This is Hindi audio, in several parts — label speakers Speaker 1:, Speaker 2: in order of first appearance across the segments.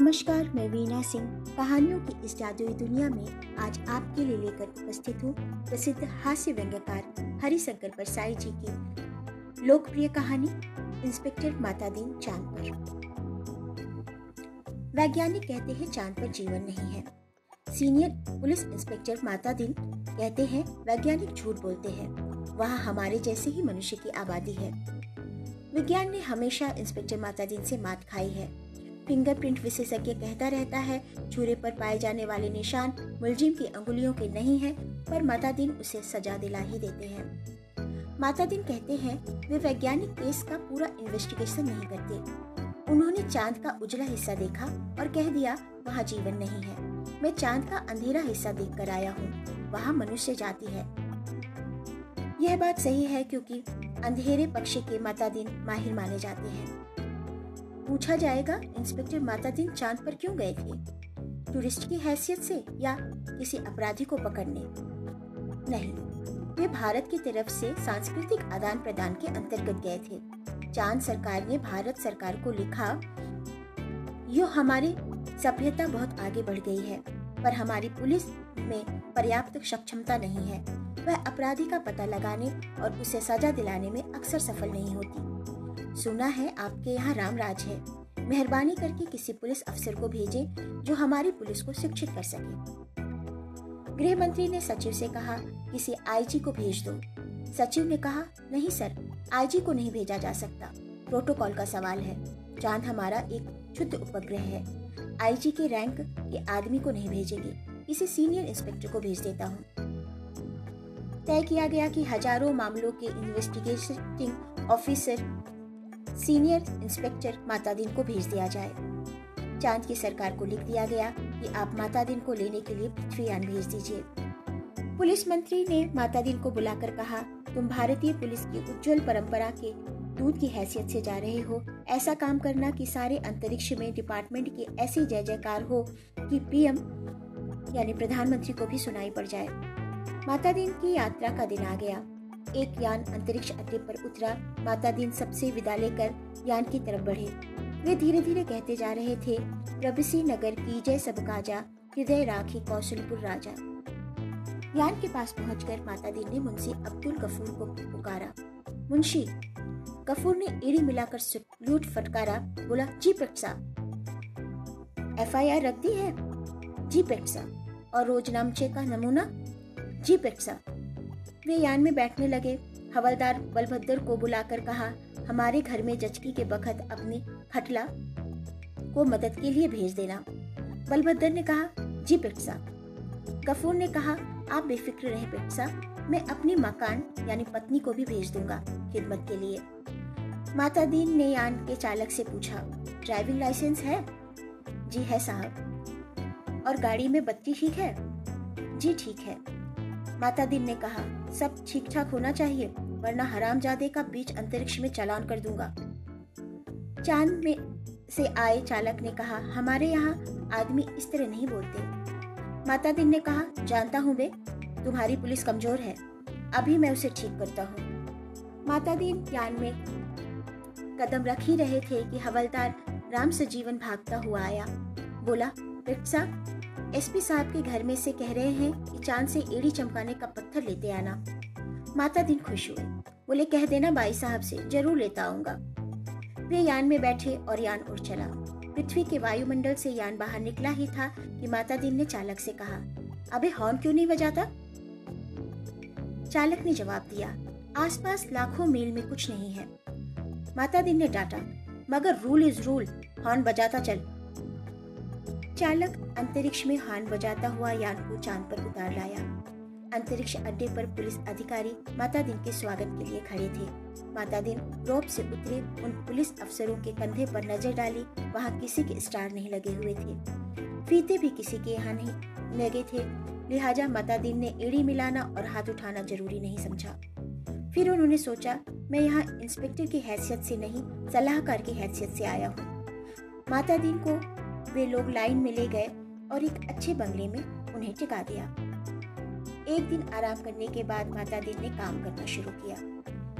Speaker 1: नमस्कार, मैं वीना सिंह। कहानियों की इस जादुई दुनिया में आज आपके लिए लेकर उपस्थित हूँ प्रसिद्ध हास्य व्यंग्यकार हरिशंकर परसाई जी की लोकप्रिय कहानी, इंस्पेक्टर माता दिन चाँद पर। वैज्ञानिक कहते हैं चाँद पर जीवन नहीं है। सीनियर पुलिस इंस्पेक्टर माता दिन कहते हैं, वैज्ञानिक झूठ बोलते हैं। वहाँ हमारे जैसे ही मनुष्य की आबादी है। विज्ञान ने हमेशा इंस्पेक्टर माता दिन से मात खाई है। फिंगरप्रिंट विशेषज्ञ कहता रहता है, चूरे पर पाए जाने वाले निशान मुलजिम की अंगुलियों के नहीं है, पर माता दिन उसे सजा दिला ही देते हैं। माता दिन कहते हैं, वे वैज्ञानिक केस का पूरा इन्वेस्टिगेशन नहीं करते। उन्होंने चाँद का उजला हिस्सा देखा और कह दिया, वहाँ जीवन नहीं है। मैं चाँद का अंधेरा हिस्सा देख कर आया हूँ। वहाँ मनुष्य जाति है। यह बात सही है, क्योंकि अंधेरे पक्षी के माता दिन माहिर माने जाते हैं। पूछा जाएगा, इंस्पेक्टर माता दिन चाँद पर क्यों गए थे? टूरिस्ट की हैसियत से या किसी अपराधी को पकड़ने? नहीं, वे भारत की तरफ़ से सांस्कृतिक आदान प्रदान के अंतर्गत गए थे। चाँद सरकार ने भारत सरकार को लिखा, यो हमारी सभ्यता बहुत आगे बढ़ गई है, पर हमारी पुलिस में पर्याप्त सक्षमता नहीं है। वह अपराधी का पता लगाने और उसे सजा दिलाने में अक्सर सफल नहीं होती। सुना है आपके यहाँ राम राज है। मेहरबानी करके किसी पुलिस अफसर को भेजें जो हमारी पुलिस को शिक्षित कर सके। गृह मंत्री ने सचिव से कहा किसी आईजी को भेज दो। सचिव ने कहा, नहीं सर, आईजी को नहीं भेजा जा सकता। प्रोटोकॉल का सवाल है। चाँद हमारा एक शुद्ध उपग्रह है। आईजी के रैंक के आदमी को नहीं भेजेंगे। किसी सीनियर इंस्पेक्टर को भेज देता हूँ। तय किया गया कि हज़ारों मामलों के इन्वेस्टिगेटिंग ऑफिसर सीनियर इंस्पेक्टर माता दिन को भेज दिया जाए। चाँद की सरकार को लिख दिया गया कि आप माता दिन को लेने के लिए पृथ्वीयान भेज दीजिए। पुलिस मंत्री ने माता दिन को बुलाकर कहा, तुम भारतीय पुलिस की उज्जवल परंपरा के दूध की हैसियत से जा रहे हो। ऐसा काम करना कि सारे अंतरिक्ष में डिपार्टमेंट की ऐसी जय जयकार हो कि पीएम यानी प्रधानमंत्री को भी सुनाई पड़ जाए। माता दिन की यात्रा का दिन आ गया। एक यान अंतरिक्ष अड्डे पर उतरा, माता दीन सबसे विदा लेकर यान की तरफ़ बढ़े। वे धीरे धीरे कहते जा रहे थे प्रभसी नगर की जय सब काजा, हृदय राखी कौशलपुर राजा। यान के पास पहुंचकर माता दिन ने मुंशी अब्दुल गफूर को पुकारा। मुंशी, गफूर ने एड़ी मिलाकर लूट फटकारा, बोला, जी पेटसा। एफ़ आई आर रख दी है? जी पेटसा। और रोजनामचे का नमूना? जी पेटसा। वे यान में बैठने लगे। हवलदार बलभद्र को बुलाकर कहा, हमारे घर में जचकी के बखत अपनी खटला को मदद के लिए भेज देना। बलभद्र ने कहा, जी पिटसा। कफूर ने कहा, आप बेफिक्र रहे पिटसा। मैं अपनी मकान, यानी पत्नी को भी भेज दूँगा खिदमत के लिए। माता दीन ने यान के चालक से पूछा, ड्राइविंग लाइसेंस है? जी है साहब। और गाड़ी में बत्ती ठीक है? जी ठीक है। माता दिन ने कहा, सब ठीक ठाक होना चाहिए, वरना हराम जादे का बीच अंतरिक्ष में चालान कर दूँगा। चाँद में से आए चालक ने कहा, हमारे यहाँ आदमी इस तरह नहीं बोलते। माता दिन ने कहा, जानता हूँ बे, तुम्हारी पुलिस कमज़ोर है, अभी मैं उसे ठीक करता हूँ। माता दिन यान में कदम रख ही रहे थे कि हवलदार राम से जीवन भागता हुआ आया। बोला एसपी साहब के घर में से कह रहे हैं कि चाँद से एड़ी चमकाने का पत्थर लेते आना। माता दिन खुश हुए। बोले, कह देना बाई साहब से, ज़रूर लेता आऊँगा। वे यान में बैठे और यान उड़ चला। पृथ्वी के वायुमंडल से यान बाहर निकला ही था कि माता दिन ने चालक से कहा, अबे, हॉर्न क्यों नहीं बजाता? चालक ने जवाब दिया, आसपास लाखों मील में कुछ नहीं है। माता दिन ने डांटा, मगर रूल इज़ रूल, हॉर्न बजाता चल। चालक अंतरिक्ष में हान बजाता हुआ यान को चाँद पर उतार लाया। अंतरिक्ष अड्डे पर पुलिस अधिकारी माता दिन के स्वागत के लिए खड़े थे। माता दिन रोप से उतरे, उन पुलिस अफसरों के कंधे पर नज़र डाली, वहाँ किसी के स्टार नहीं लगे हुए थे। फीते भी किसी के यहाँ नहीं लगे थे, लिहाजा माता दिन ने एड़ी मिलाना और हाथ उठाना ज़रूरी नहीं समझा। फिर उन्होंने सोचा, मैं यहाँ इंस्पेक्टर की हैसियत से नहीं, सलाहकार की हैसियत से आया हूँ। माता दिन को वे लोग लाइन में ले गए और एक अच्छे बंगले में उन्हें टिका दिया। एक दिन आराम करने के बाद माता दिन ने काम करना शुरू किया।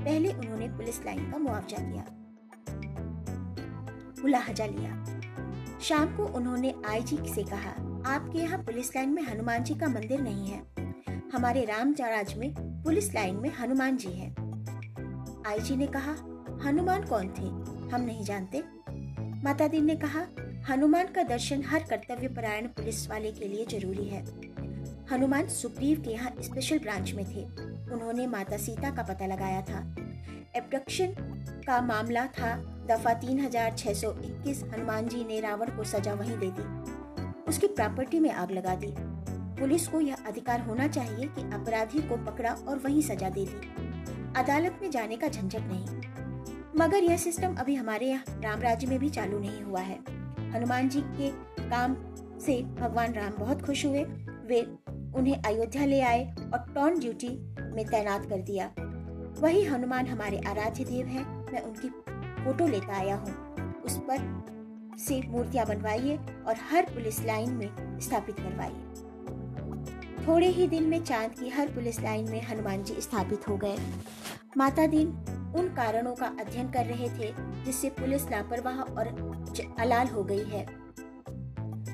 Speaker 1: पहले उन्होंने पुलिस लाइन का मुआवजा किया मुलाहजा लिया। शाम को उन्होंने आईजी से कहा, आपके यहाँ पुलिस लाइन में हनुमान जी का मंदिर नहीं है। हमारे रामराज में पुलिस लाइन में हनुमान जी है। आईजी ने कहा, हनुमान कौन थे? हम नहीं जानते। माता दीन ने कहा हनुमान का दर्शन हर कर्तव्य परायण पुलिस वाले के लिए ज़रूरी है। हनुमान सुग्रीव के यहाँ स्पेशल ब्रांच में थे। उन्होंने माता सीता का पता लगाया था। एब्डक्शन का मामला था। दफ़ा 3621 हनुमान जी ने रावण को सजा वहीं दे दी। उसकी प्रॉपर्टी में आग लगा दी। पुलिस को यह अधिकार होना चाहिए कि अपराधी को पकड़ा और वहीं सजा दे दी। अदालत में जाने का झंझट नहीं। मगर यह सिस्टम अभी हमारे यहाँ राम राज्य में भी चालू नहीं हुआ है। हनुमान जी के काम से भगवान राम बहुत खुश हुए। वे उन्हें अयोध्या ले आए और टॉन ड्यूटी में तैनात कर दिया। वही हनुमान हमारे आराध्य देव हैं। मैं उनकी फ़ोटो लेता आया हूँ। उस पर से मूर्तियाँ बनवाइए और हर पुलिस लाइन में स्थापित करवाइए। थोड़े ही दिन में चाँद की हर पुलिस लाइन में हनुमान जी स्थापित हो गए। माता दीन उन कारणों का अध्ययन कर रहे थे, जिससे पुलिस लापरवाह और अलाल हो गई है।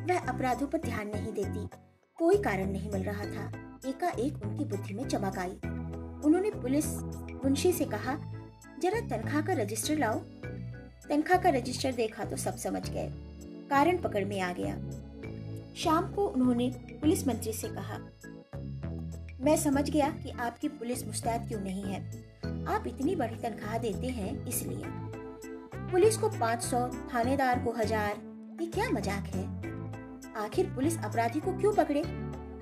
Speaker 1: वह अपराधों पर ध्यान नहीं देती। कोई कारण नहीं मिल रहा था। एकाएक उनकी बुद्धि में चमक आई। उन्होंने पुलिस मुंशी से कहा, जरा तनख्वाह का रजिस्टर लाओ। तनख्वाह का रजिस्टर देखा तो सब समझ गए। कारण पकड़ में आ गया। शाम को उन्होंने पुलिस मंत्री से कहा मैं समझ गया कि आपकी पुलिस मुस्तैद क्यों नहीं है। आप इतनी बड़ी तनख्वाह देते हैं इसलिए। पुलिस को 500, थानेदार को हज़ार ये क्या मज़ाक है? आखिर पुलिस अपराधी को क्यों पकड़े?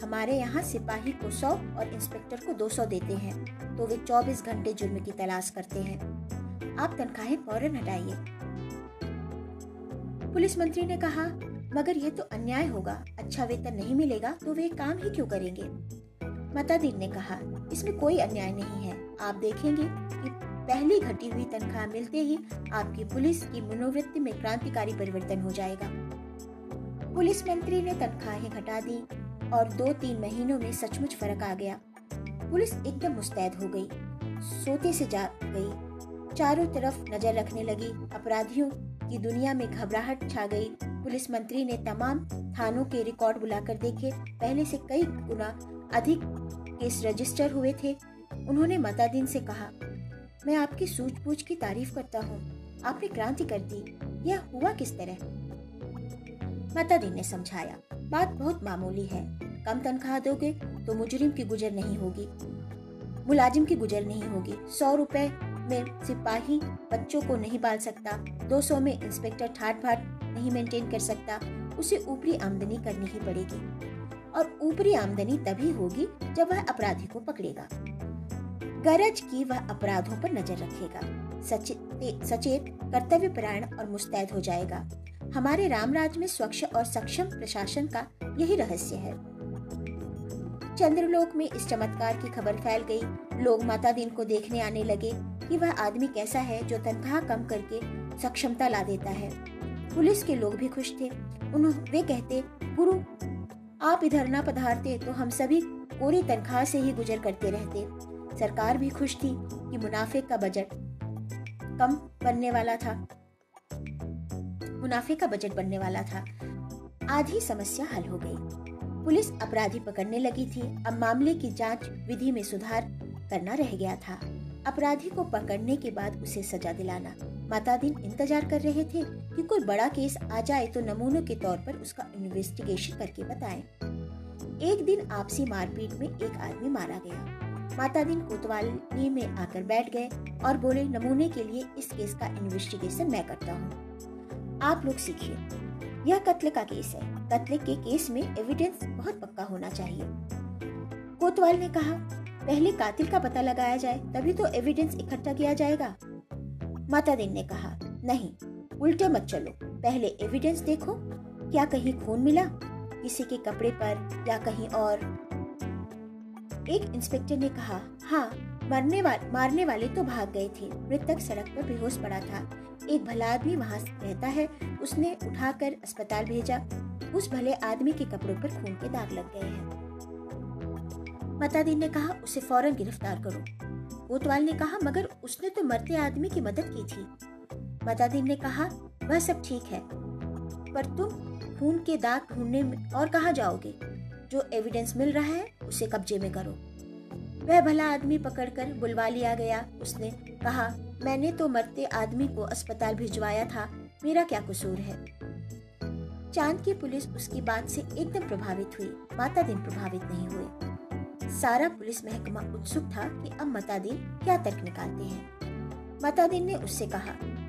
Speaker 1: हमारे यहाँ सिपाही को सौ और इंस्पेक्टर को दो सौ देते हैं तो वे चौबीस घंटे जुर्म की तलाश करते हैं। आप तनख्वाहें फ़ौरन हटाइए। पुलिस मंत्री ने कहा मगर यह तो अन्याय होगा। अच्छा वेतन नहीं मिलेगा तो वे काम ही क्यों करेंगे? मतादीन ने कहा, इसमें कोई अन्याय नहीं है। आप देखेंगे कि पहली घटी हुई तनख्वाह मिलते ही आपकी पुलिस की मनोवृत्ति में क्रांतिकारी परिवर्तन हो जाएगा। पुलिस मंत्री ने तनख्वाहें घटा दी और दो तीन महीनों में सचमुच फ़र्क आ गया। पुलिस एकदम मुस्तैद हो गई, सोते से जा गई। चारों तरफ़ नज़र रखने लगी अपराधियों की दुनिया में घबराहट छा गई। पुलिस मंत्री ने तमाम थानों के रिकॉर्ड बुलाकर देखे। पहले से कई गुना अधिक केस रजिस्टर हुए थे। उन्होंने मतादीन से कहा, मैं आपकी सूझबूझ की तारीफ़ करता हूँ। आपने क्रांति कर दी। यह हुआ किस तरह? मतादीन ने समझाया, बात बहुत मामूली है। कम तनख्वाह दोगे तो मुजरिम की गुजर नहीं होगी। मुलाजिम की गुजर नहीं होगी। सौ रुपए में सिपाही बच्चों को नहीं पाल सकता। दो सौ में इंस्पेक्टर ठाट भाट नहीं मेंटेन कर सकता। उसे ऊपरी आमदनी करनी ही पड़ेगी। और ऊपरी आमदनी तभी होगी जब वह अपराधी को पकड़ेगा। गरज की वह अपराधों पर नज़र रखेगा। सचेत सचेत, कर्तव्य परायण और मुस्तैद हो जाएगा। हमारे रामराज में स्वच्छ और सक्षम प्रशासन का यही रहस्य है। चंद्रलोक में इस चमत्कार की खबर फैल गई। लोग माता दिन को देखने आने लगे कि वह आदमी कैसा है जो तनख्वाह कम करके सक्षमता ला देता है। पुलिस के लोग भी खुश थे। वे कहते, गुरु, आप इधर न पधारते तो हम सभी कोरी तनख्वाह से ही गुजर करते रहते। सरकार भी खुश थी कि मुनाफे का बजट कम बनने वाला था। मुनाफे का बजट बनने वाला था। आधी समस्या हल हो गई। पुलिस अपराधी पकड़ने लगी थी। अब मामले की जाँच विधि में सुधार करना रह गया था। अपराधी को पकड़ने के बाद उसे सजा दिलाना। माता दिन इंतज़ार कर रहे थे। कि कोई बड़ा केस आ जाए तो नमूनों के तौर पर उसका इन्वेस्टिगेशन करके बताएँ। एक दिन आपसी मारपीट में एक आदमी मारा गया। माता दिन कोतवाली में आकर बैठ गए और बोले, नमूने के लिए इस केस का इन्वेस्टिगेशन मैं करता हूँ। आप लोग सीखिए। यह कत्ल का केस है। कत्ल के केस में एविडेंस बहुत पक्का होना चाहिए। कोतवाल ने कहा, पहले कातिल का पता लगाया जाए, तभी तो एविडेंस इकट्ठा किया जाएगा। माता दिन ने कहा, नहीं उल्टे मत चलो। पहले एविडेंस देखो, क्या कहीं खून मिला? किसी के कपड़े पर या कहीं और? एक इंस्पेक्टर ने कहा हाँ मरने वाले मारने वाले तो भाग गए थे। मृतक सड़क पर बेहोश पड़ा था। एक भला आदमी वहाँ रहता है। उसने उठाकर अस्पताल भेजा। उस भले आदमी के कपड़ों पर खून के दाग लग गए हैं। मतादीन ने कहा, उसे फ़ौरन गिरफ़्तार करो। कोतवाल ने कहा, मगर उसने तो मरते आदमी की मदद की थी। मतादीन ने कहा, वह सब ठीक है। पर तुम खून के दाग ढूँढने और कहा जाओगे? जो एविडेंस मिल रहा है, उसे कब्जे में करो। वह भला आदमी पकड़कर बुलवा लिया गया। उसने कहा, मैंने तो मरते आदमी को अस्पताल भिजवाया था, मेरा क्या कसूर है? चाँद की पुलिस उसकी बात से एकदम प्रभावित हुई। माता दिन प्रभावित नहीं हुए। सारा पुलिस महकमा उत्सुक था कि अब मता क्या तर्क निकालते हैं। मता ने उससे कहा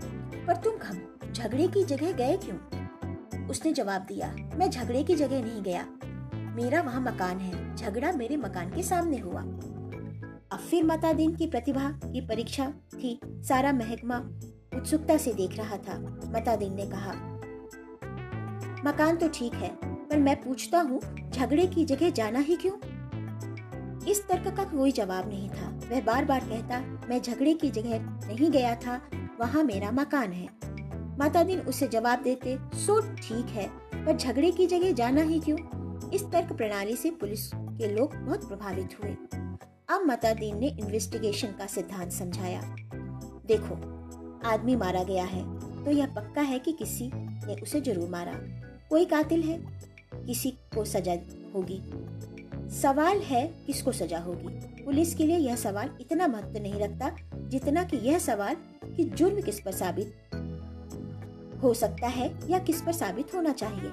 Speaker 1: पर तुम झगड़े की जगह गए क्यों? उसने जवाब दिया, मैं झगड़े की जगह नहीं गया। मेरा वहाँ मकान है, झगड़ा मेरे मकान के सामने हुआ। अब फिर मता दिन की प्रतिभा की परीक्षा थी, सारा महकमा उत्सुकता से देख रहा था, मता दिन ने कहा। मकान तो ठीक है, पर मैं पूछता हूँ, झगड़े की जगह जाना ही क्यों? इस तर्क का कोई जवाब नहीं था, वह बार बार कहता, मैं झगड़े की जगह नहीं गया था वहाँ मेरा मकान है। माता दिन उसे जवाब देते, सो ठीक है, पर झगड़े की जगह जाना ही क्यों? इस तर्क प्रणाली से पुलिस के लोग बहुत प्रभावित हुए। अब माता दीन ने इन्वेस्टिगेशन का सिद्धांत समझाया। देखो, आदमी मारा गया है तो यह पक्का है कि किसी ने उसे ज़रूर मारा। कोई कातिल है? किसी को सजा होगी। सवाल है किसको सजा होगी। पुलिस के लिए यह सवाल इतना महत्व नहीं रखता जितना कि यह सवाल कि जुर्म किस पर साबित हो सकता है या किस पर साबित होना चाहिए।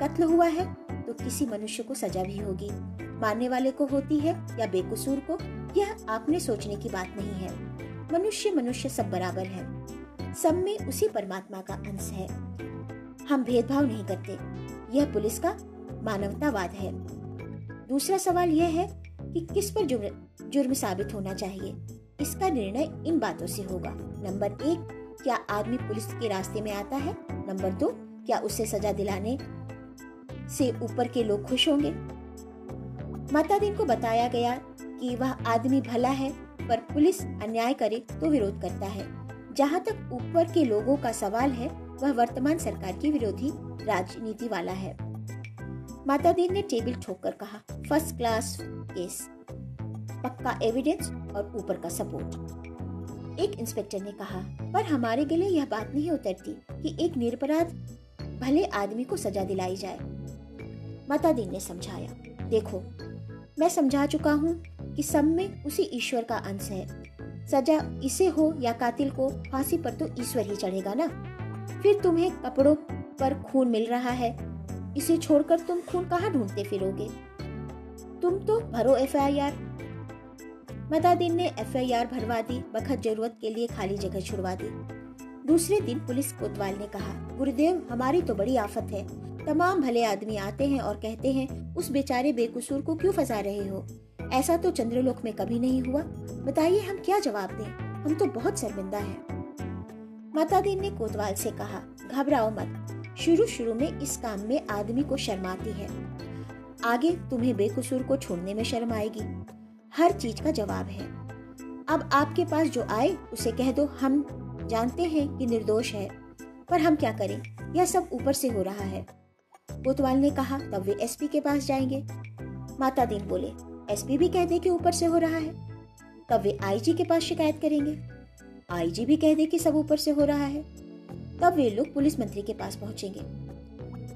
Speaker 1: कत्ल हुआ है तो किसी मनुष्य को सजा भी होगी। मारने वाले को होती है या बेकसूर को, यह आपने सोचने की बात नहीं है। मनुष्य मनुष्य सब बराबर है। सब में उसी परमात्मा का अंश है। हम भेदभाव नहीं करते। यह पुलिस का मानवतावाद है। दूसरा सवाल यह है कि किस पर जुर्म साबित होना चाहिए? इसका निर्णय इन बातों से होगा। नंबर एक, क्या आदमी पुलिस के रास्ते में आता है? नंबर दो, क्या उसे सजा दिलाने से ऊपर के लोग खुश होंगे? माता दिन को बताया गया कि वह आदमी भला है, पर पुलिस अन्याय करे तो विरोध करता है। जहाँ तक ऊपर के लोगों का सवाल है, वह वर्तमान सरकार की विरोधी राजनीति वाला है। माता दीन ने टेबल ठोक कर कहा, फ़र्स्ट क्लास केस। पक्का एविडेंस और ऊपर का सपोर्ट एक इंस्पेक्टर ने कहा, पर हमारे गले यह बात नहीं उतरती कि एक निरपराध भले आदमी को सजा दिलाई जाए। माता दीन ने समझाया, देखो, मैं समझा चुका हूँ कि सब में उसी ईश्वर का अंश है। सजा इसे हो या कातिल को, फांसी पर तो ईश्वर ही चढ़ेगा ना? फिर तुम्हें कपड़ों पर खून मिल रहा है। इसे छोड़कर तुम खून कहाँ ढूंढते फिरोगे? तुम तो भरो एफ़ आई आर मदादीन ने एफ़ आई आर भरवा दी, बखत ज़रूरत के लिए खाली जगह छुड़वा दी। दूसरे दिन पुलिस कोतवाल ने कहा, गुरुदेव, हमारी तो बड़ी आफत है। तमाम भले आदमी आते हैं और कहते हैं, उस बेचारे बेकसूर को क्यों फंसा रहे हो? ऐसा तो चंद्रलोक में कभी नहीं हुआ। बताइए, हम क्या जवाब दें? हम तो बहुत शर्मिंदा हैं। माता दी ने कोतवाल से कहा, घबराओ मत। शुरू शुरू में इस काम में आदमी को शर्माती है। आगे तुम्हें बेकसूर को छोड़ने में शर्म आएगी। हर चीज़ का जवाब है। अब आपके पास जो आए, उसे कह दो, हम जानते हैं कि निर्दोष है, पर हम क्या करें? यह सब ऊपर से हो रहा है। कोतवाल ने कहा, तब वे एसपी के पास जाएँगे। माता दीन बोले, एसपी भी कह दे कि ऊपर से हो रहा है। तब वे आईजी के पास शिकायत करेंगे। आईजी भी कह दे कि सब ऊपर से हो रहा है। तब वे लोग पुलिस मंत्री के पास पहुँचेंगे।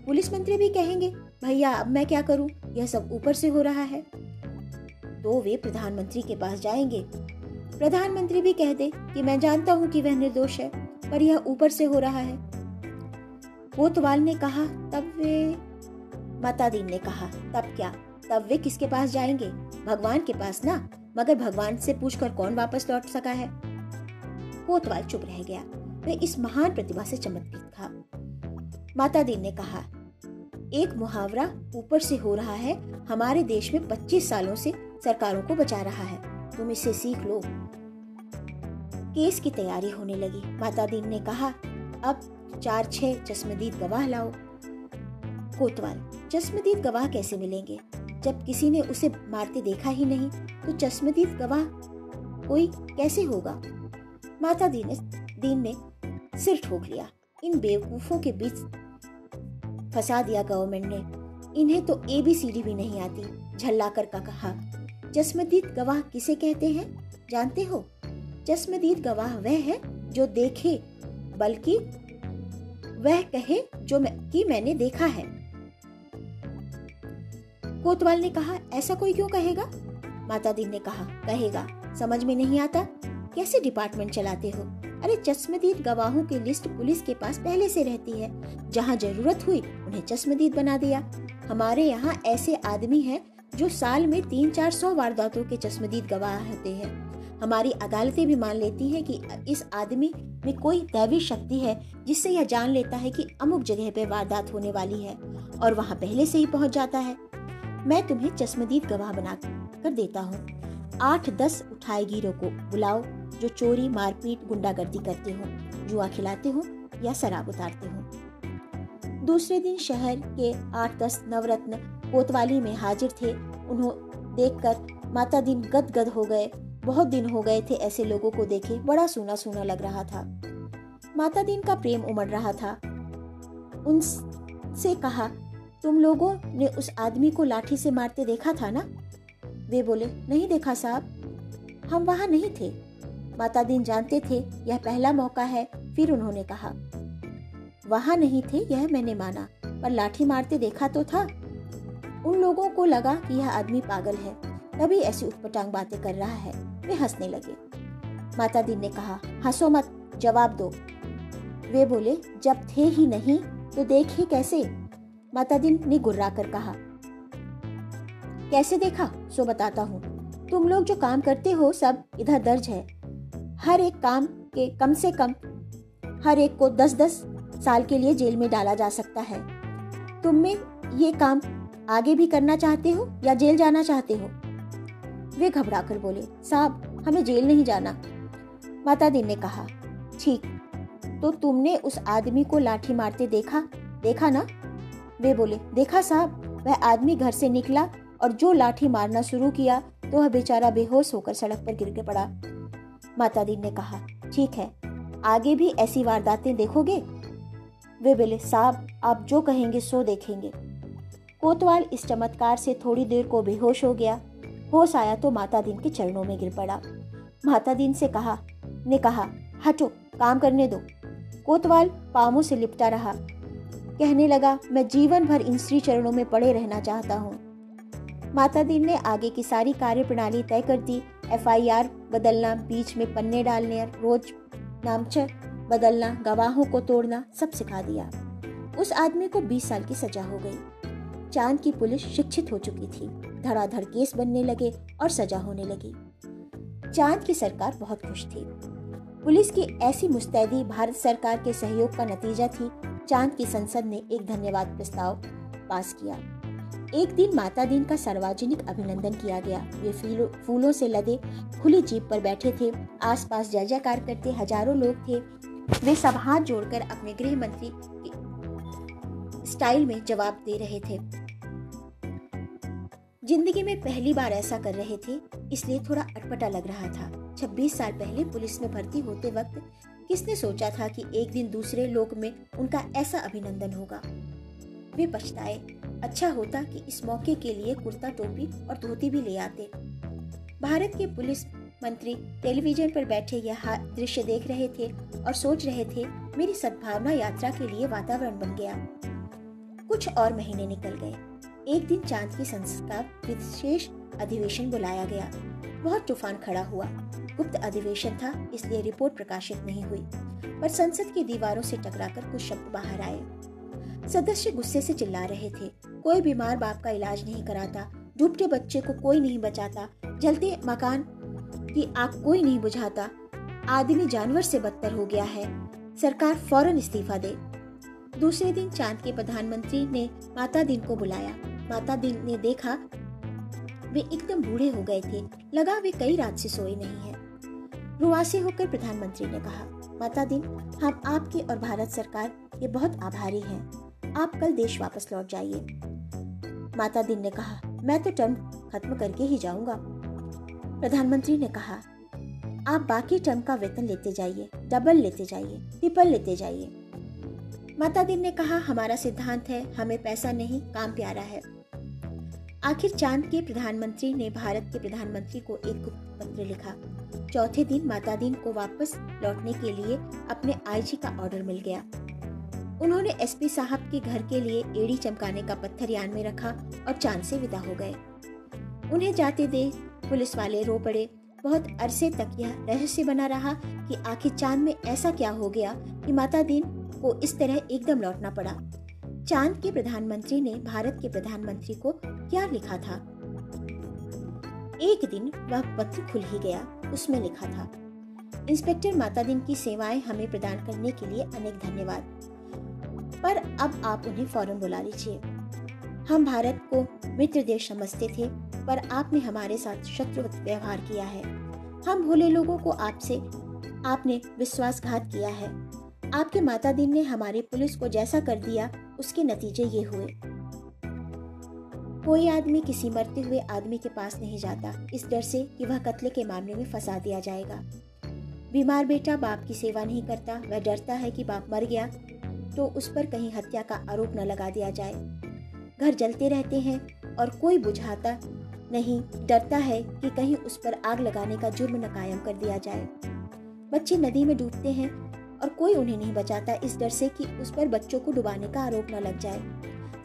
Speaker 1: पुलिस मंत्री भी कहेंगे, भैया, अब मैं क्या करूँ? यह सब ऊपर से हो रहा है। तो वे प्रधानमंत्री के पास जाएँगे। प्रधानमंत्री भी कह दे कि मैं जानता हूँ कि वह निर्दोष है, पर यह ऊपर से हो रहा है। कोतवाल ने कहा, तब वे माता दीन ने कहा, तब क्या? तब वे किसके पास जाएँगे? भगवान के पास ना? मगर भगवान से पूछकर कौन वापस लौट सका है? कोतवाल चुप रह गया। वह इस महान प्रतिभा से चमत्कृत था। माता दीन ने कहा, एक मुहावरा ऊपर से हो रहा है। हमारे देश में 25 सालों से सरकारों को बचा रहा है। तुम इसे सीख लो। केस की तैयारी होने लगी। माता दीन ने कहा, अब चार छह चश्मदीद गवाह लाओ। कोतवाल चश्मदीद गवाह कैसे मिलेंगे? जब किसी ने उसे मारते देखा ही नहीं तो चश्मदीद गवाह कोई कैसे होगा? माता दीन ने दीन ने सिर ठोक लिया। इन बेवकूफों के बीच फंसा दिया गवर्नमेंट ने। इन्हें तो ए बी सी डी भी नहीं आती। झल्ला कर का कहा चश्मदीद गवाह किसे कहते हैं? जानते हो? चश्मदीद गवाह वह है जो देखे बल्कि वह कहे जो मैं, कि मैंने देखा है। कोतवाल ने कहा ऐसा कोई क्यों कहेगा? माता दीन ने कहा कहेगा समझ में नहीं आता। कैसे डिपार्टमेंट चलाते हो? अरे चश्मदीद गवाहों की लिस्ट पुलिस के पास पहले से रहती है। जहाँ ज़रूरत हुई उन्हें चश्मदीद बना दिया। हमारे यहाँ ऐसे आदमी हैं जो साल में तीन चार सौ वारदातों के चश्मदीद गवाह होते हैं। हमारी अदालतें भी मान लेती हैं कि इस आदमी में कोई दैवी शक्ति है, जिससे यह जान लेता है कि अमुक जगह पे वारदात होने वाली है और वहाँ पहले से ही पहुँच जाता है। मैं तुम्हें चश्मदीद गवाह बना कर देता हूँ। आठ दस उठाए गिरों को बुलाओ, जो चोरी, मारपीट, गुंडागर्दी करते हो, जुआ खिलाते हो या शराब उतारते हो। दूसरे दिन शहर के आठ दस नवरत्न कोतवाली में हाजिर थे। उन्हों देखकर माता दिन गद गद हो गए। बहुत दिन हो गए थे ऐसे लोगों को देखे। बड़ा सुना सुना लग रहा था। माता दिन का प्रेम उमड़ रहा था। उनसे कहा, तुम लोगों ने उस आदमी को लाठी से मारते देखा था ना? वे बोले, नहीं देखा साहब। हम वहाँ नहीं थे। माता दिन जानते थे, यह पहला मौका है, फिर उन्होंने कहा वहाँ नहीं थे, यह मैंने माना, पर लाठी मारते देखा तो था। उन लोगों को लगा कि यह आदमी पागल है, तभी ऐसी उठपटांग बातें कर रहा है। वे हंसने लगे। माता दिन ने कहा, हंसो मत, जवाब दो। वे बोले, जब थे ही नहीं तो देखे कैसे? माता दिन ने गुर्रा कर कहा, कैसे देखा? सो बताता हूँ। तुम लोग जो काम करते हो, सब इधर दर्ज है। हर एक काम के कम से कम, हर एक को दस दस साल के लिए जेल में डाला जा सकता है। तुम में ये काम आगे भी करना चाहते हो या जेल जाना चाहते हो? वे घबरा कर बोले, साहब, हमें जेल नहीं जाना। माता दिन ने कहा, ठीक तो तुमने उस आदमी को लाठी मारते देखा? देखा ना? वे बोले, देखा साहब, वह आदमी घर से निकला और जो लाठी मारना शुरू किया तो वह बेचारा बेहोश होकर सड़क पर गिर पड़ा। माता दीन ने कहा, ठीक है, आगे भी ऐसी वारदातें देखोगे? वे बोले, साहब, आप जो कहेंगे, सो देखेंगे। कोतवाल इस चमत्कार से थोड़ी देर को बेहोश हो गया। होश आया तो माता दीन के चरणों में गिर पड़ा। माता दीन से कहा, ने कहा, हटो, काम करने दो। कोतवाल पामों से लिपटा रहा। कहने लगा, मैं जीवन भर इन श्री चरणों में पड़े रहना चाहता हूँ। माता दीन ने आगे की सारी कार्य प्रणाली तय कर दी। एफआईआर बदलना, बीच में पन्ने डालने, रोज नामचर बदलना, गवाहों को तोड़ना सब सिखा दिया। उस आदमी को 20 साल की सजा हो गई। चाँद की पुलिस शिक्षित हो चुकी थी। धड़ाधड़ केस बनने लगे और सजा होने लगी। चाँद की सरकार बहुत खुश थी। पुलिस की ऐसी मुस्तैदी भारत सरकार के सहयोग का नतीजा थी। चाँद की संसद ने एक धन्यवाद प्रस्ताव पास किया। एक दिन माता दीन का सार्वजनिक अभिनंदन किया गया। वे फूलों से लदे, खुली जीप पर बैठे थे। आसपास जय जयकार करते हज़ारों लोग थे। वे सब हाथ जोड़कर अपने गृह मंत्री स्टाइल में जवाब दे रहे थे। ज़िंदगी में पहली बार ऐसा कर रहे थे, इसलिए थोड़ा अटपटा लग रहा था। 26 साल पहले पुलिस में भर्ती होते वक्त किसने सोचा था कि एक दिन दूसरे लोक में उनका ऐसा अभिनंदन होगा? वे पछताए। अच्छा होता कि इस मौके के लिए कुर्ता टोपी और धोती भी ले आते। भारत के पुलिस मंत्री टेलीविज़न पर बैठे यह दृश्य देख रहे थे और सोच रहे थे, मेरी सद्भावना यात्रा के लिए वातावरण बन गया। कुछ और महीने निकल गए। एक दिन चाँद की संसद का विशेष अधिवेशन बुलाया गया। बहुत तूफ़ान खड़ा हुआ। गुप्त अधिवेशन था, इसलिए रिपोर्ट प्रकाशित नहीं हुई। पर संसद की दीवारों से टकराकर कुछ शब्द बाहर आए। सदस्य गुस्से से चिल्ला रहे थे। कोई बीमार बाप का इलाज नहीं कराता, डूबते बच्चे को कोई नहीं बचाता। जलते मकान की आग कोई नहीं बुझाता। आदमी जानवर से बदतर हो गया है। सरकार फ़ौरन इस्तीफा दे। दूसरे दिन चाँद के प्रधानमंत्री ने माता दिन को बुलाया। माता दिन ने देखा, वे एकदम बूढ़े हो गए थे। लगा वे कई रात से सोए नहीं है। रुआसी होकर प्रधानमंत्री ने कहा, माता दिन, हम आपके और भारत सरकार के बहुत आभारी हैं। आप कल देश वापस लौट जाइए। माता दिन ने कहा, मैं तो टर्म खत्म करके ही जाऊँगा। प्रधानमंत्री ने कहा, आप बाकी टर्म का वेतन लेते जाइए, डबल लेते जाइए, ट्रिपल लेते जाइए। माता दिन ने कहा, हमारा सिद्धांत है, हमें पैसा नहीं, काम प्यारा है। आखिर चाँद के प्रधानमंत्री ने भारत के प्रधानमंत्री को एक गुप्त पत्र लिखा। चौथे दिन माता दिन को वापस लौटने के लिए अपने आईजी का ऑर्डर मिल गया। उन्होंने एसपी साहब के घर के लिए एड़ी चमकाने का पत्थर यान में रखा और चाँद से विदा हो गए। उन्हें जाते देख पुलिस वाले रो पड़े। बहुत अरसे तक यह रहस्य बना रहा कि आखिर चाँद में ऐसा क्या हो गया कि माता दीन को इस तरह एकदम लौटना पड़ा। चाँद के प्रधानमंत्री ने भारत के प्रधानमंत्री को क्या लिखा था? एक दिन वह पत्र खुल ही गया, उसमें लिखा था, इंस्पेक्टर माता दिन की सेवाएँ हमें प्रदान करने के लिए अनेक धन्यवाद। पर अब आप उन्हें फ़ौरन बुला लीजिए। हम भारत को मित्र देश समझते थे पर आपने हमारे साथ शत्रु व्यवहार किया है। हम भोले लोगों को आपसे, आपने विश्वासघात किया है। आपके माता दिन ने हमारी पुलिस को जैसा कर दिया, उसके नतीजे ये हुए। कोई आदमी किसी मरते हुए आदमी के पास नहीं जाता। इस डर से कि वह कत्ल के मामले में फंसा दिया जाएगा। बीमार बेटा बाप की सेवा नहीं करता, वह डरता है कि बाप मर गया तो उस पर कहीं हत्या का आरोप न लगा दिया जाए। घर जलते रहते हैं और कोई बुझाता नहीं, डरता है कि कहीं उस पर आग लगाने का जुर्म न कायम कर दिया जाए। बच्चे नदी में डूबते हैं और कोई उन्हें नहीं बचाता इस डर से कि उस पर बच्चों को डुबाने का आरोप न लग जाए।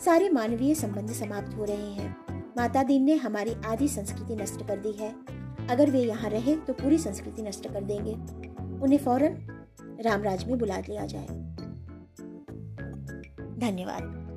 Speaker 1: सारे मानवीय संबंध समाप्त हो रहे हैं। माता दीन ने हमारी आधी संस्कृति नष्ट कर दी है। अगर वे यहाँ रहे तो पूरी संस्कृति नष्ट कर देंगे। उन्हें फ़ौरन रामराज में बुला लिया जाए। धन्यवाद।